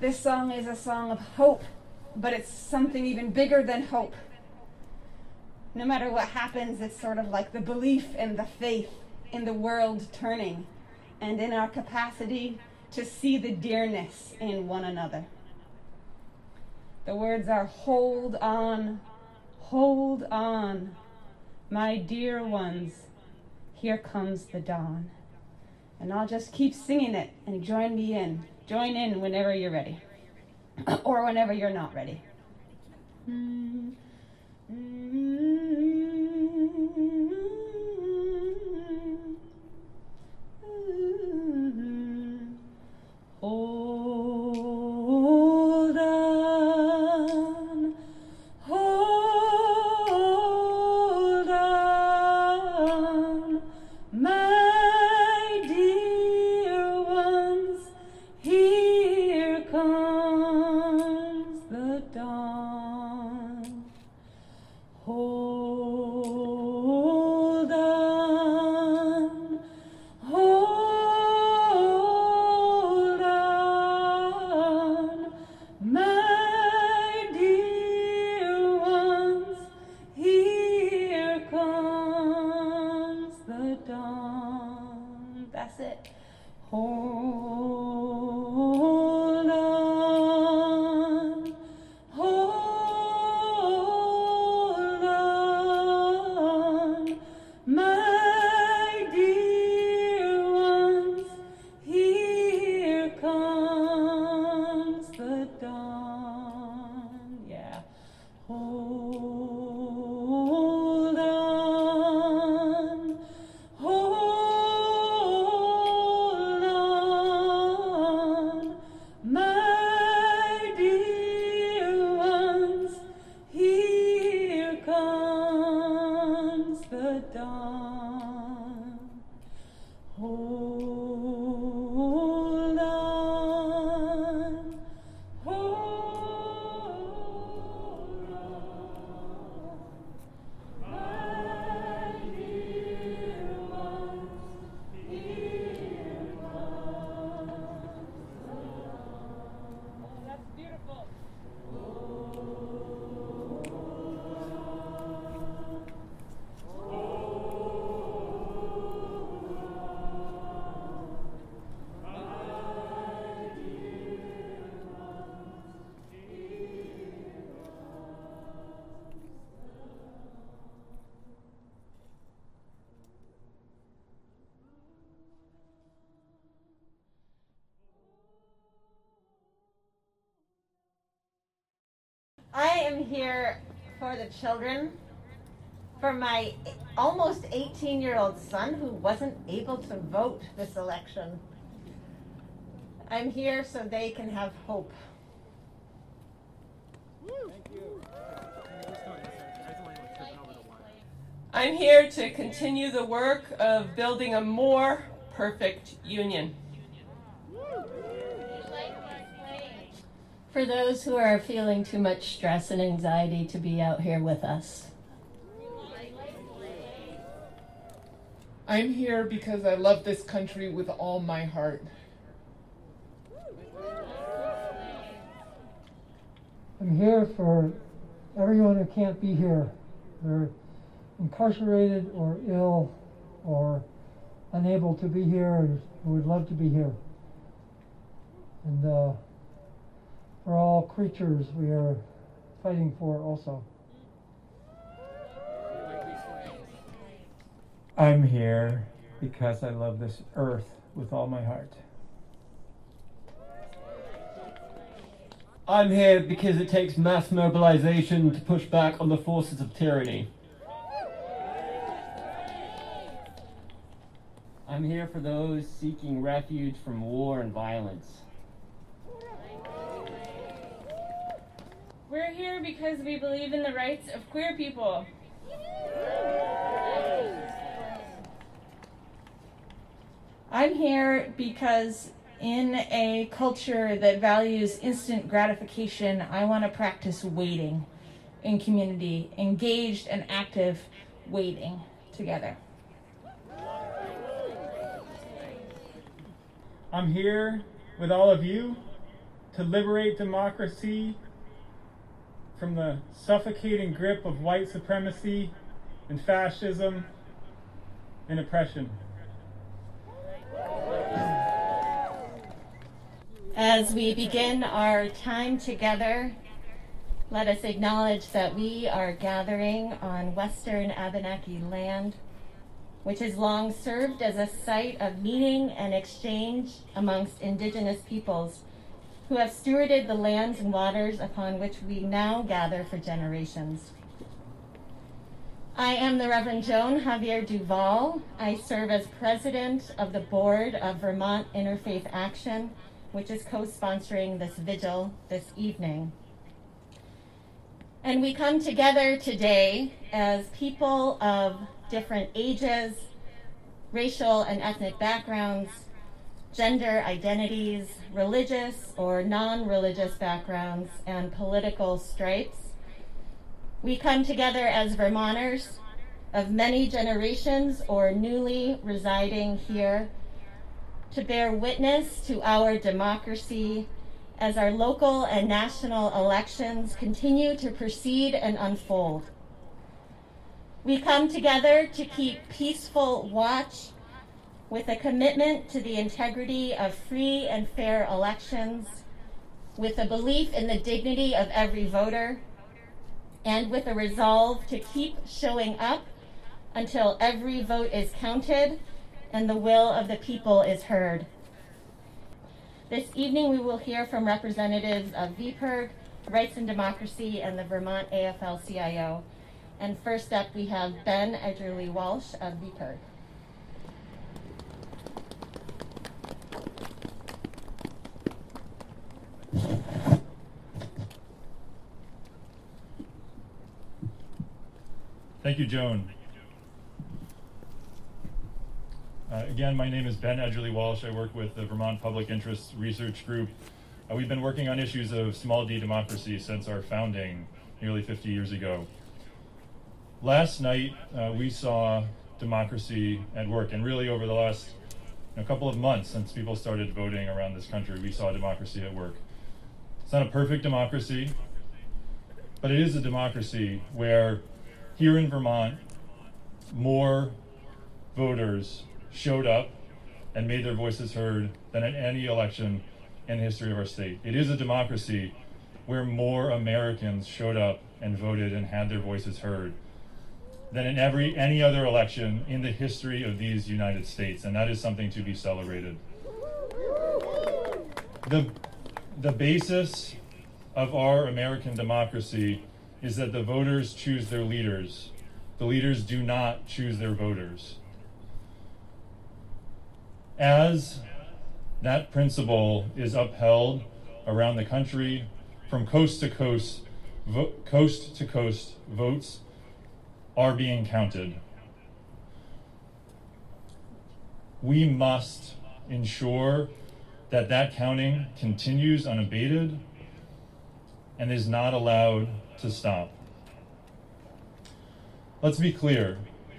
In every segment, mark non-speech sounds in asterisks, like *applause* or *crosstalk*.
This song is a song of hope, but it's something even bigger than hope. No matter what happens, it's sort of like the belief and the faith in the world turning and in our capacity to see the dearness in one another. The words are hold on, hold on, my dear ones, here comes the dawn. And I'll just keep singing it and join me in. Join in whenever you're ready, *clears throat* or whenever you're not ready. Mm-hmm. Am here for the children, for my almost 18 year old son who wasn't able to vote this election. I'm here so they can have hope. I'm here to continue the work of building a more perfect union. For those who are feeling too much stress and anxiety to be out here with us. I'm here because I love this country with all my heart. I'm here for everyone who can't be here. They're incarcerated or ill or unable to be here who would love to be here. And uh, for all creatures we are fighting for also. I'm here because I love this earth with all my heart. I'm here because it takes mass mobilization to push back on the forces of tyranny. I'm here for those seeking refuge from war and violence. We're here because we believe in the rights of queer people. I'm here because in a culture that values instant gratification, I want to practice waiting in community, engaged and active waiting together. I'm here with all of you to liberate democracy from the suffocating grip of white supremacy and fascism and oppression. As we begin our time together, let us acknowledge that we are gathering on Western Abenaki land, which has long served as a site of meeting and exchange amongst Indigenous peoples who have stewarded the lands and waters upon which we now gather for generations. I am the Reverend Joan Javier Duval. I serve as president of the board of Vermont Interfaith Action, which is co sponsoring this vigil this evening. And we come together today as people of different ages, racial and ethnic backgrounds, gender identities, religious or non religious backgrounds, and political stripes. We come together as Vermonters of many generations or newly residing here to bear witness to our democracy as our local and national elections continue to proceed and unfold. We come together to keep peaceful watch with a commitment to the integrity of free and fair elections, with a belief in the dignity of every voter, and with a resolve to keep showing up until every vote is counted and the will of the people is heard. This evening, we will hear from representatives of VPIRG, Rights and Democracy, and the Vermont AFL CIO. And first up, we have Ben Edgerly Walsh of VPIRG. Thank you, Joan. Uh, again, my name is Ben Edgerly Walsh. I work with the Vermont Public Interest Research Group. Uh, we've been working on issues of small d democracy since our founding nearly 50 years ago. Last night, uh, we saw democracy at work, and really over the last know, couple of months since people started voting around this country, we saw democracy at work. It's not a perfect democracy, but it is a democracy where here in Vermont, more voters showed up and made their voices heard than in any election in the history of our state. It is a democracy where more Americans showed up and voted and had their voices heard than in every any other election in the history of these United States, and that is something to be celebrated. The the basis of our American democracy is that the voters choose their leaders. The leaders do not choose their voters. As that principle is upheld around the country, from coast to coast, vo- coast to coast, votes are being counted. We must ensure that that counting continues unabated and is not allowed to stop. Let's be clear.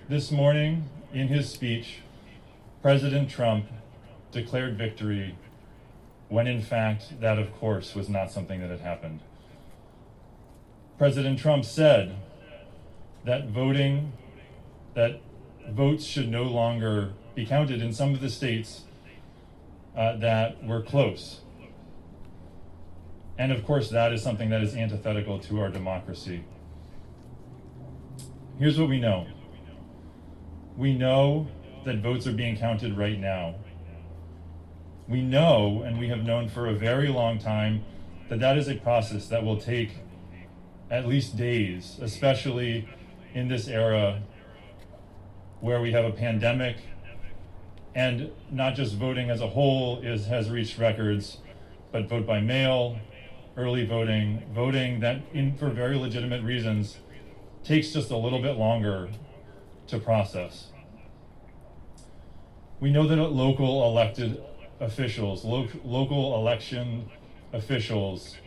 This morning, in his speech, President Trump declared victory when, in fact, that, of course, was not something that had happened. President Trump said that voting, that votes should no longer be counted in some of the states uh, that were close. And of course, that is something that is antithetical to our democracy. Here's what we know we know that votes are being counted right now. We know, and we have known for a very long time, that that is a process that will take at least days, especially in this era where we have a pandemic and not just voting as a whole is has reached records, but vote by mail, early voting, voting that in for very legitimate reasons takes just a little bit longer to process. We know that local elected officials, lo- local election officials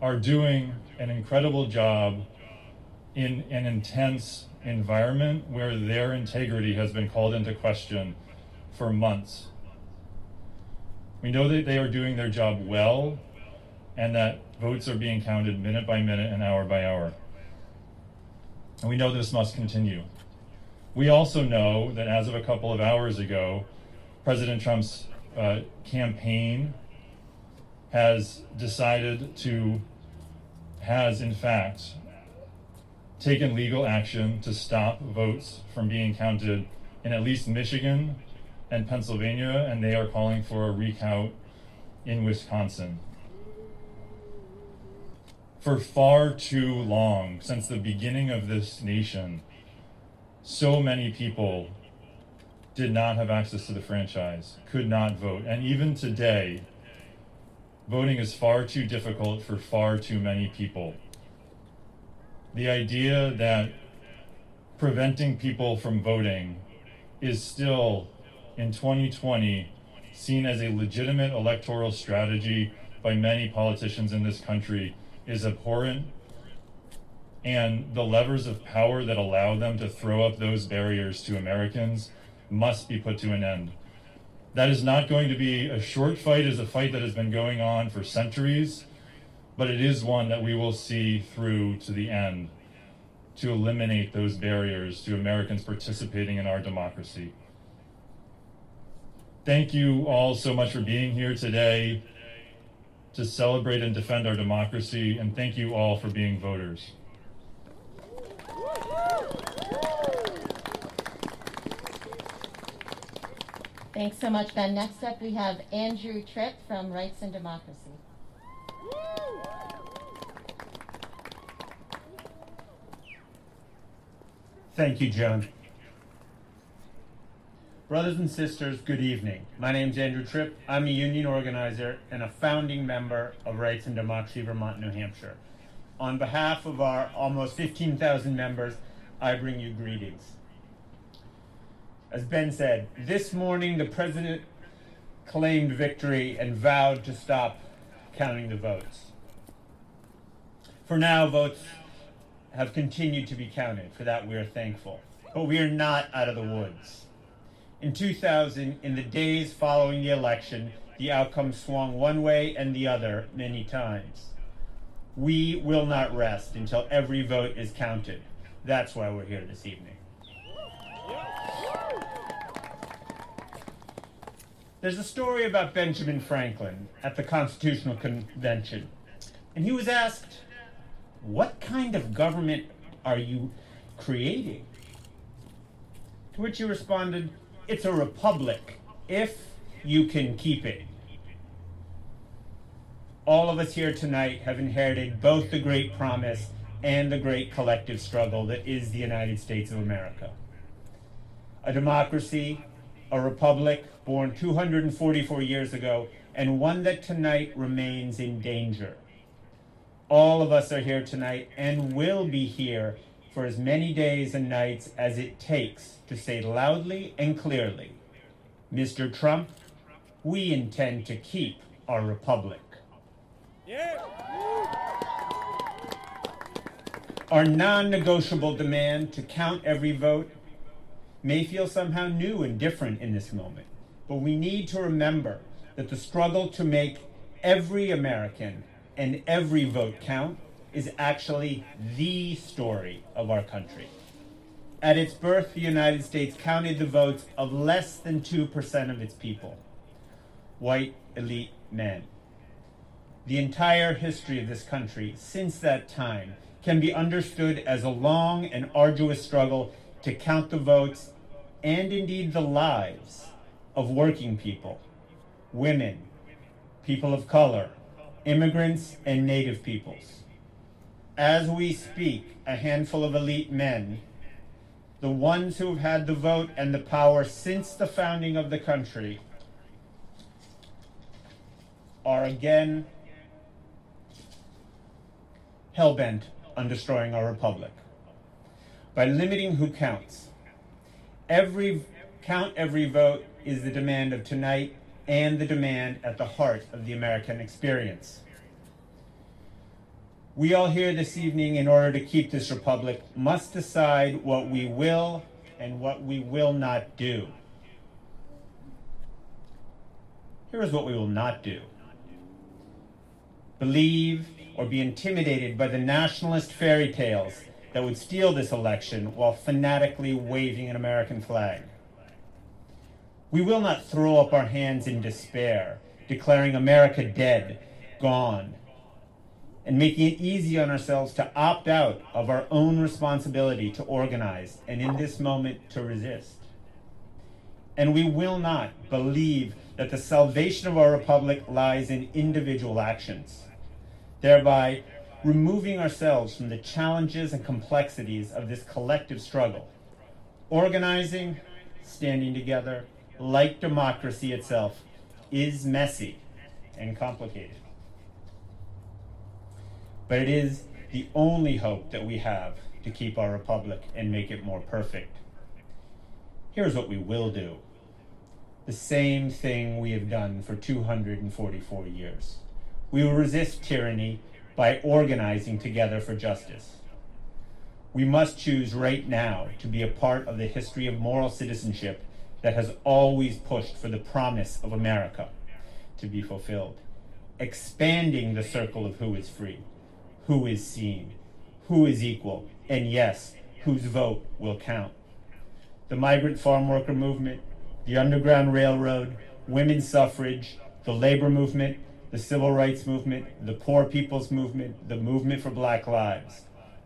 are doing an incredible job in an intense environment where their integrity has been called into question for months. We know that they are doing their job well, and that votes are being counted minute by minute and hour by hour. And we know this must continue. We also know that as of a couple of hours ago, President Trump's uh, campaign has decided to, has in fact taken legal action to stop votes from being counted in at least Michigan and Pennsylvania, and they are calling for a recount in Wisconsin. For far too long, since the beginning of this nation, so many people did not have access to the franchise, could not vote. And even today, voting is far too difficult for far too many people. The idea that preventing people from voting is still, in 2020, seen as a legitimate electoral strategy by many politicians in this country is abhorrent. And the levers of power that allow them to throw up those barriers to Americans must be put to an end. That is not going to be a short fight, is a fight that has been going on for centuries, but it is one that we will see through to the end to eliminate those barriers to Americans participating in our democracy. Thank you all so much for being here today to celebrate and defend our democracy, and thank you all for being voters. Thanks so much, Ben. Next up, we have Andrew Tripp from Rights and Democracy. Thank you, Joan. Brothers and sisters, good evening. My name is Andrew Tripp. I'm a union organizer and a founding member of Rights and Democracy Vermont, New Hampshire. On behalf of our almost 15,000 members, I bring you greetings. As Ben said, this morning the president claimed victory and vowed to stop counting the votes. For now, votes have continued to be counted. For that, we are thankful. But we are not out of the woods. In 2000, in the days following the election, the outcome swung one way and the other many times. We will not rest until every vote is counted. That's why we're here this evening. There's a story about Benjamin Franklin at the Constitutional Convention. And he was asked, What kind of government are you creating? To which he responded, It's a republic, if you can keep it. All of us here tonight have inherited both the great promise and the great collective struggle that is the United States of America. A democracy, a republic born 244 years ago, and one that tonight remains in danger. All of us are here tonight and will be here for as many days and nights as it takes to say loudly and clearly Mr. Trump, we intend to keep our republic. Yeah. Our non negotiable demand to count every vote may feel somehow new and different in this moment, but we need to remember that the struggle to make every American and every vote count is actually the story of our country. At its birth, the United States counted the votes of less than 2% of its people, white elite men. The entire history of this country since that time can be understood as a long and arduous struggle to count the votes and indeed the lives of working people, women, people of color, immigrants, and native peoples. As we speak, a handful of elite men, the ones who have had the vote and the power since the founding of the country, are again hell bent on destroying our republic by limiting who counts. Every count every vote is the demand of tonight and the demand at the heart of the American experience. We all here this evening, in order to keep this republic, must decide what we will and what we will not do. Here is what we will not do. believe, or be intimidated by the nationalist fairy tales that would steal this election while fanatically waving an American flag. We will not throw up our hands in despair, declaring America dead, gone, and making it easy on ourselves to opt out of our own responsibility to organize and in this moment to resist. And we will not believe that the salvation of our republic lies in individual actions, thereby removing ourselves from the challenges and complexities of this collective struggle. Organizing, standing together, like democracy itself, is messy and complicated. But it is the only hope that we have to keep our republic and make it more perfect. Here's what we will do the same thing we have done for 244 years. We will resist tyranny by organizing together for justice. We must choose right now to be a part of the history of moral citizenship that has always pushed for the promise of America to be fulfilled, expanding the circle of who is free, who is seen, who is equal, and yes, whose vote will count. The migrant farm worker movement, the Underground Railroad, women's suffrage, the labor movement, the civil rights movement, the poor people's movement, the movement for black lives,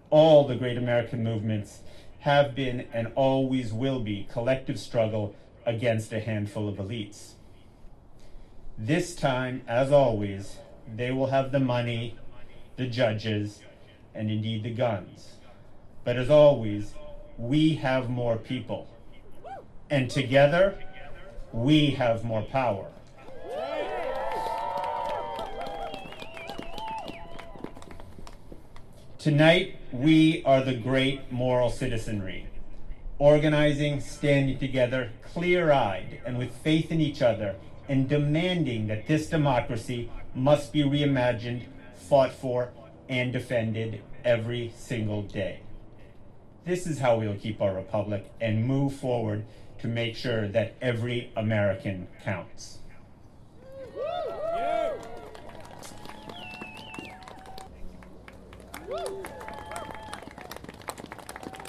all the great American movements have been and always will be collective struggle against a handful of elites. This time, as always, they will have the money, the judges, and indeed the guns. But as always, we have more people. And together, we have more power. Tonight, we are the great moral citizenry, organizing, standing together, clear eyed, and with faith in each other, and demanding that this democracy must be reimagined, fought for, and defended every single day. This is how we'll keep our republic and move forward to make sure that every American counts.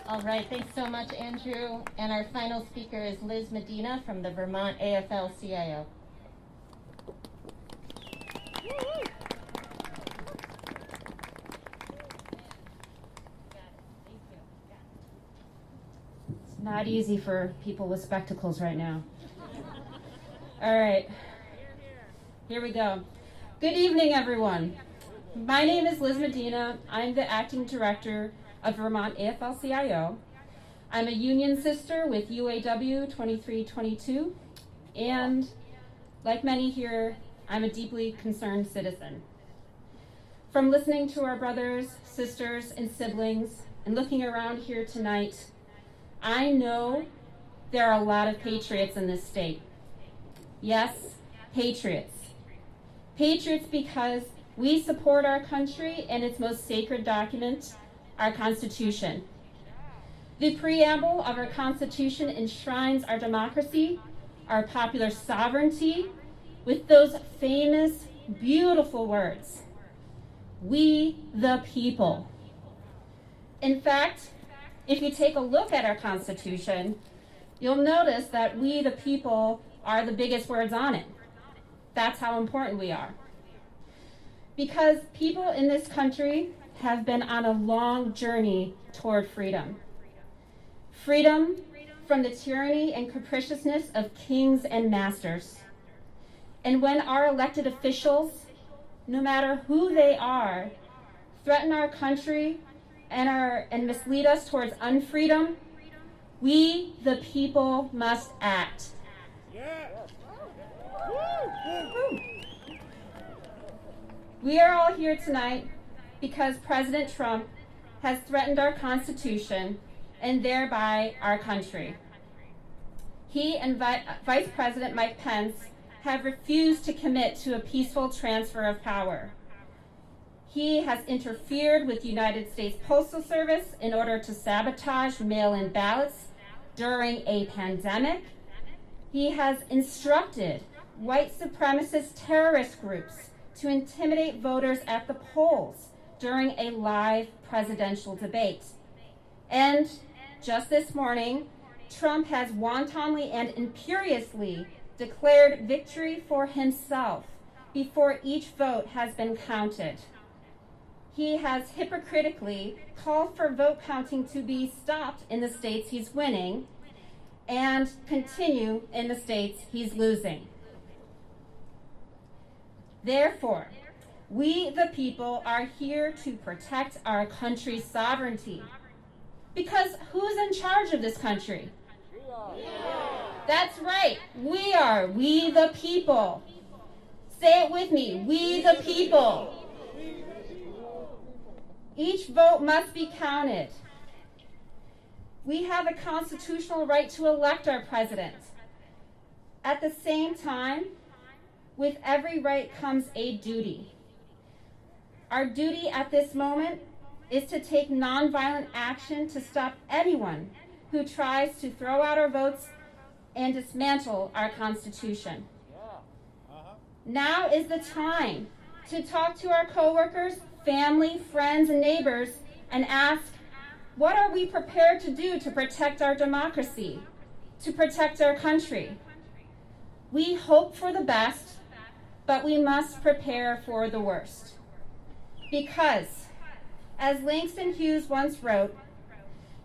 All right, thanks so much, Andrew. And our final speaker is Liz Medina from the Vermont AFL CIO. It's not easy for people with spectacles right now. All right, here we go. Good evening, everyone. My name is Liz Medina. I'm the acting director of Vermont AFL CIO. I'm a union sister with UAW 2322, and like many here, I'm a deeply concerned citizen. From listening to our brothers, sisters, and siblings, and looking around here tonight, I know there are a lot of patriots in this state. Yes, patriots. Patriots because we support our country and its most sacred document, our Constitution. The preamble of our Constitution enshrines our democracy, our popular sovereignty, with those famous, beautiful words We the people. In fact, if you take a look at our Constitution, you'll notice that we the people are the biggest words on it. That's how important we are. Because people in this country have been on a long journey toward freedom. Freedom from the tyranny and capriciousness of kings and masters. And when our elected officials, no matter who they are, threaten our country and, our, and mislead us towards unfreedom, we, the people, must act. We are all here tonight because President Trump has threatened our Constitution and thereby our country. He and Vi- Vice President Mike Pence have refused to commit to a peaceful transfer of power. He has interfered with United States Postal Service in order to sabotage mail-in ballots during a pandemic. He has instructed white supremacist terrorist groups to intimidate voters at the polls during a live presidential debate. And just this morning, Trump has wantonly and imperiously declared victory for himself before each vote has been counted. He has hypocritically called for vote counting to be stopped in the states he's winning and continue in the states he's losing. Therefore, we, the people, are here to protect our country's sovereignty. Because who's in charge of this country? That's right, we are. We, the people. Say it with me. We, the people. Each vote must be counted. We have a constitutional right to elect our president. At the same time, with every right comes a duty. Our duty at this moment is to take nonviolent action to stop anyone who tries to throw out our votes and dismantle our Constitution. Uh-huh. Now is the time to talk to our coworkers, family, friends, and neighbors and ask, what are we prepared to do to protect our democracy, to protect our country? We hope for the best, but we must prepare for the worst. Because, as Langston Hughes once wrote,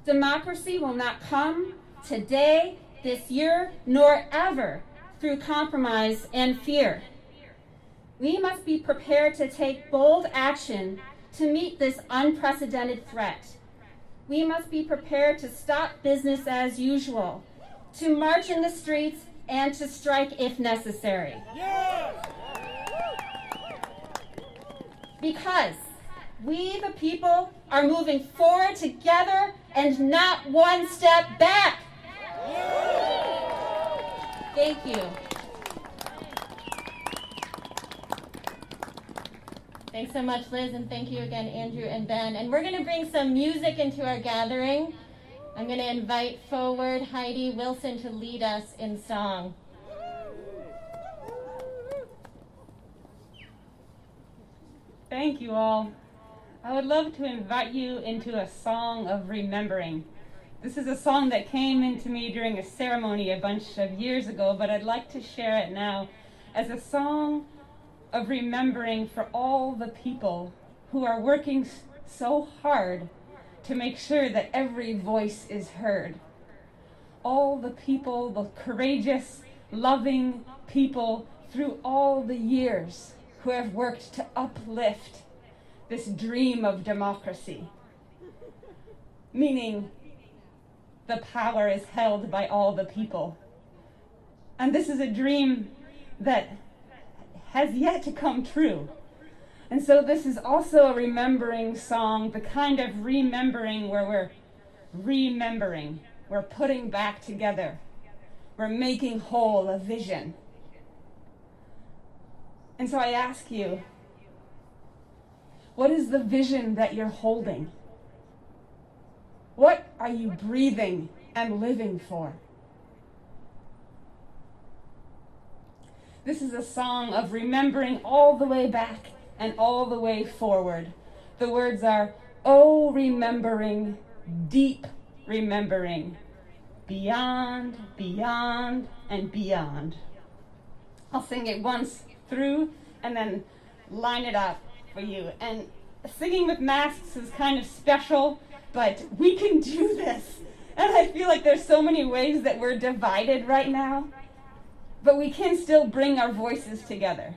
democracy will not come today, this year, nor ever through compromise and fear. We must be prepared to take bold action to meet this unprecedented threat. We must be prepared to stop business as usual, to march in the streets, and to strike if necessary. Because we, the people, are moving forward together and not one step back. Thank you. Thanks so much, Liz, and thank you again, Andrew and Ben. And we're going to bring some music into our gathering. I'm going to invite forward Heidi Wilson to lead us in song. Thank you all. I would love to invite you into a song of remembering. This is a song that came into me during a ceremony a bunch of years ago, but I'd like to share it now as a song of remembering for all the people who are working so hard to make sure that every voice is heard. All the people, the courageous, loving people through all the years who have worked to uplift this dream of democracy. Meaning, the power is held by all the people. And this is a dream that has yet to come true. And so this is also a remembering song, the kind of remembering where we're remembering, we're putting back together, we're making whole a vision. And so I ask you, what is the vision that you're holding? What are you breathing and living for? This is a song of remembering all the way back and all the way forward. The words are, Oh, remembering, deep remembering, beyond, beyond, and beyond. I'll sing it once through and then line it up for you. And singing with masks is kind of special, but we can do this. And I feel like there's so many ways that we're divided right now but we can still bring our voices together.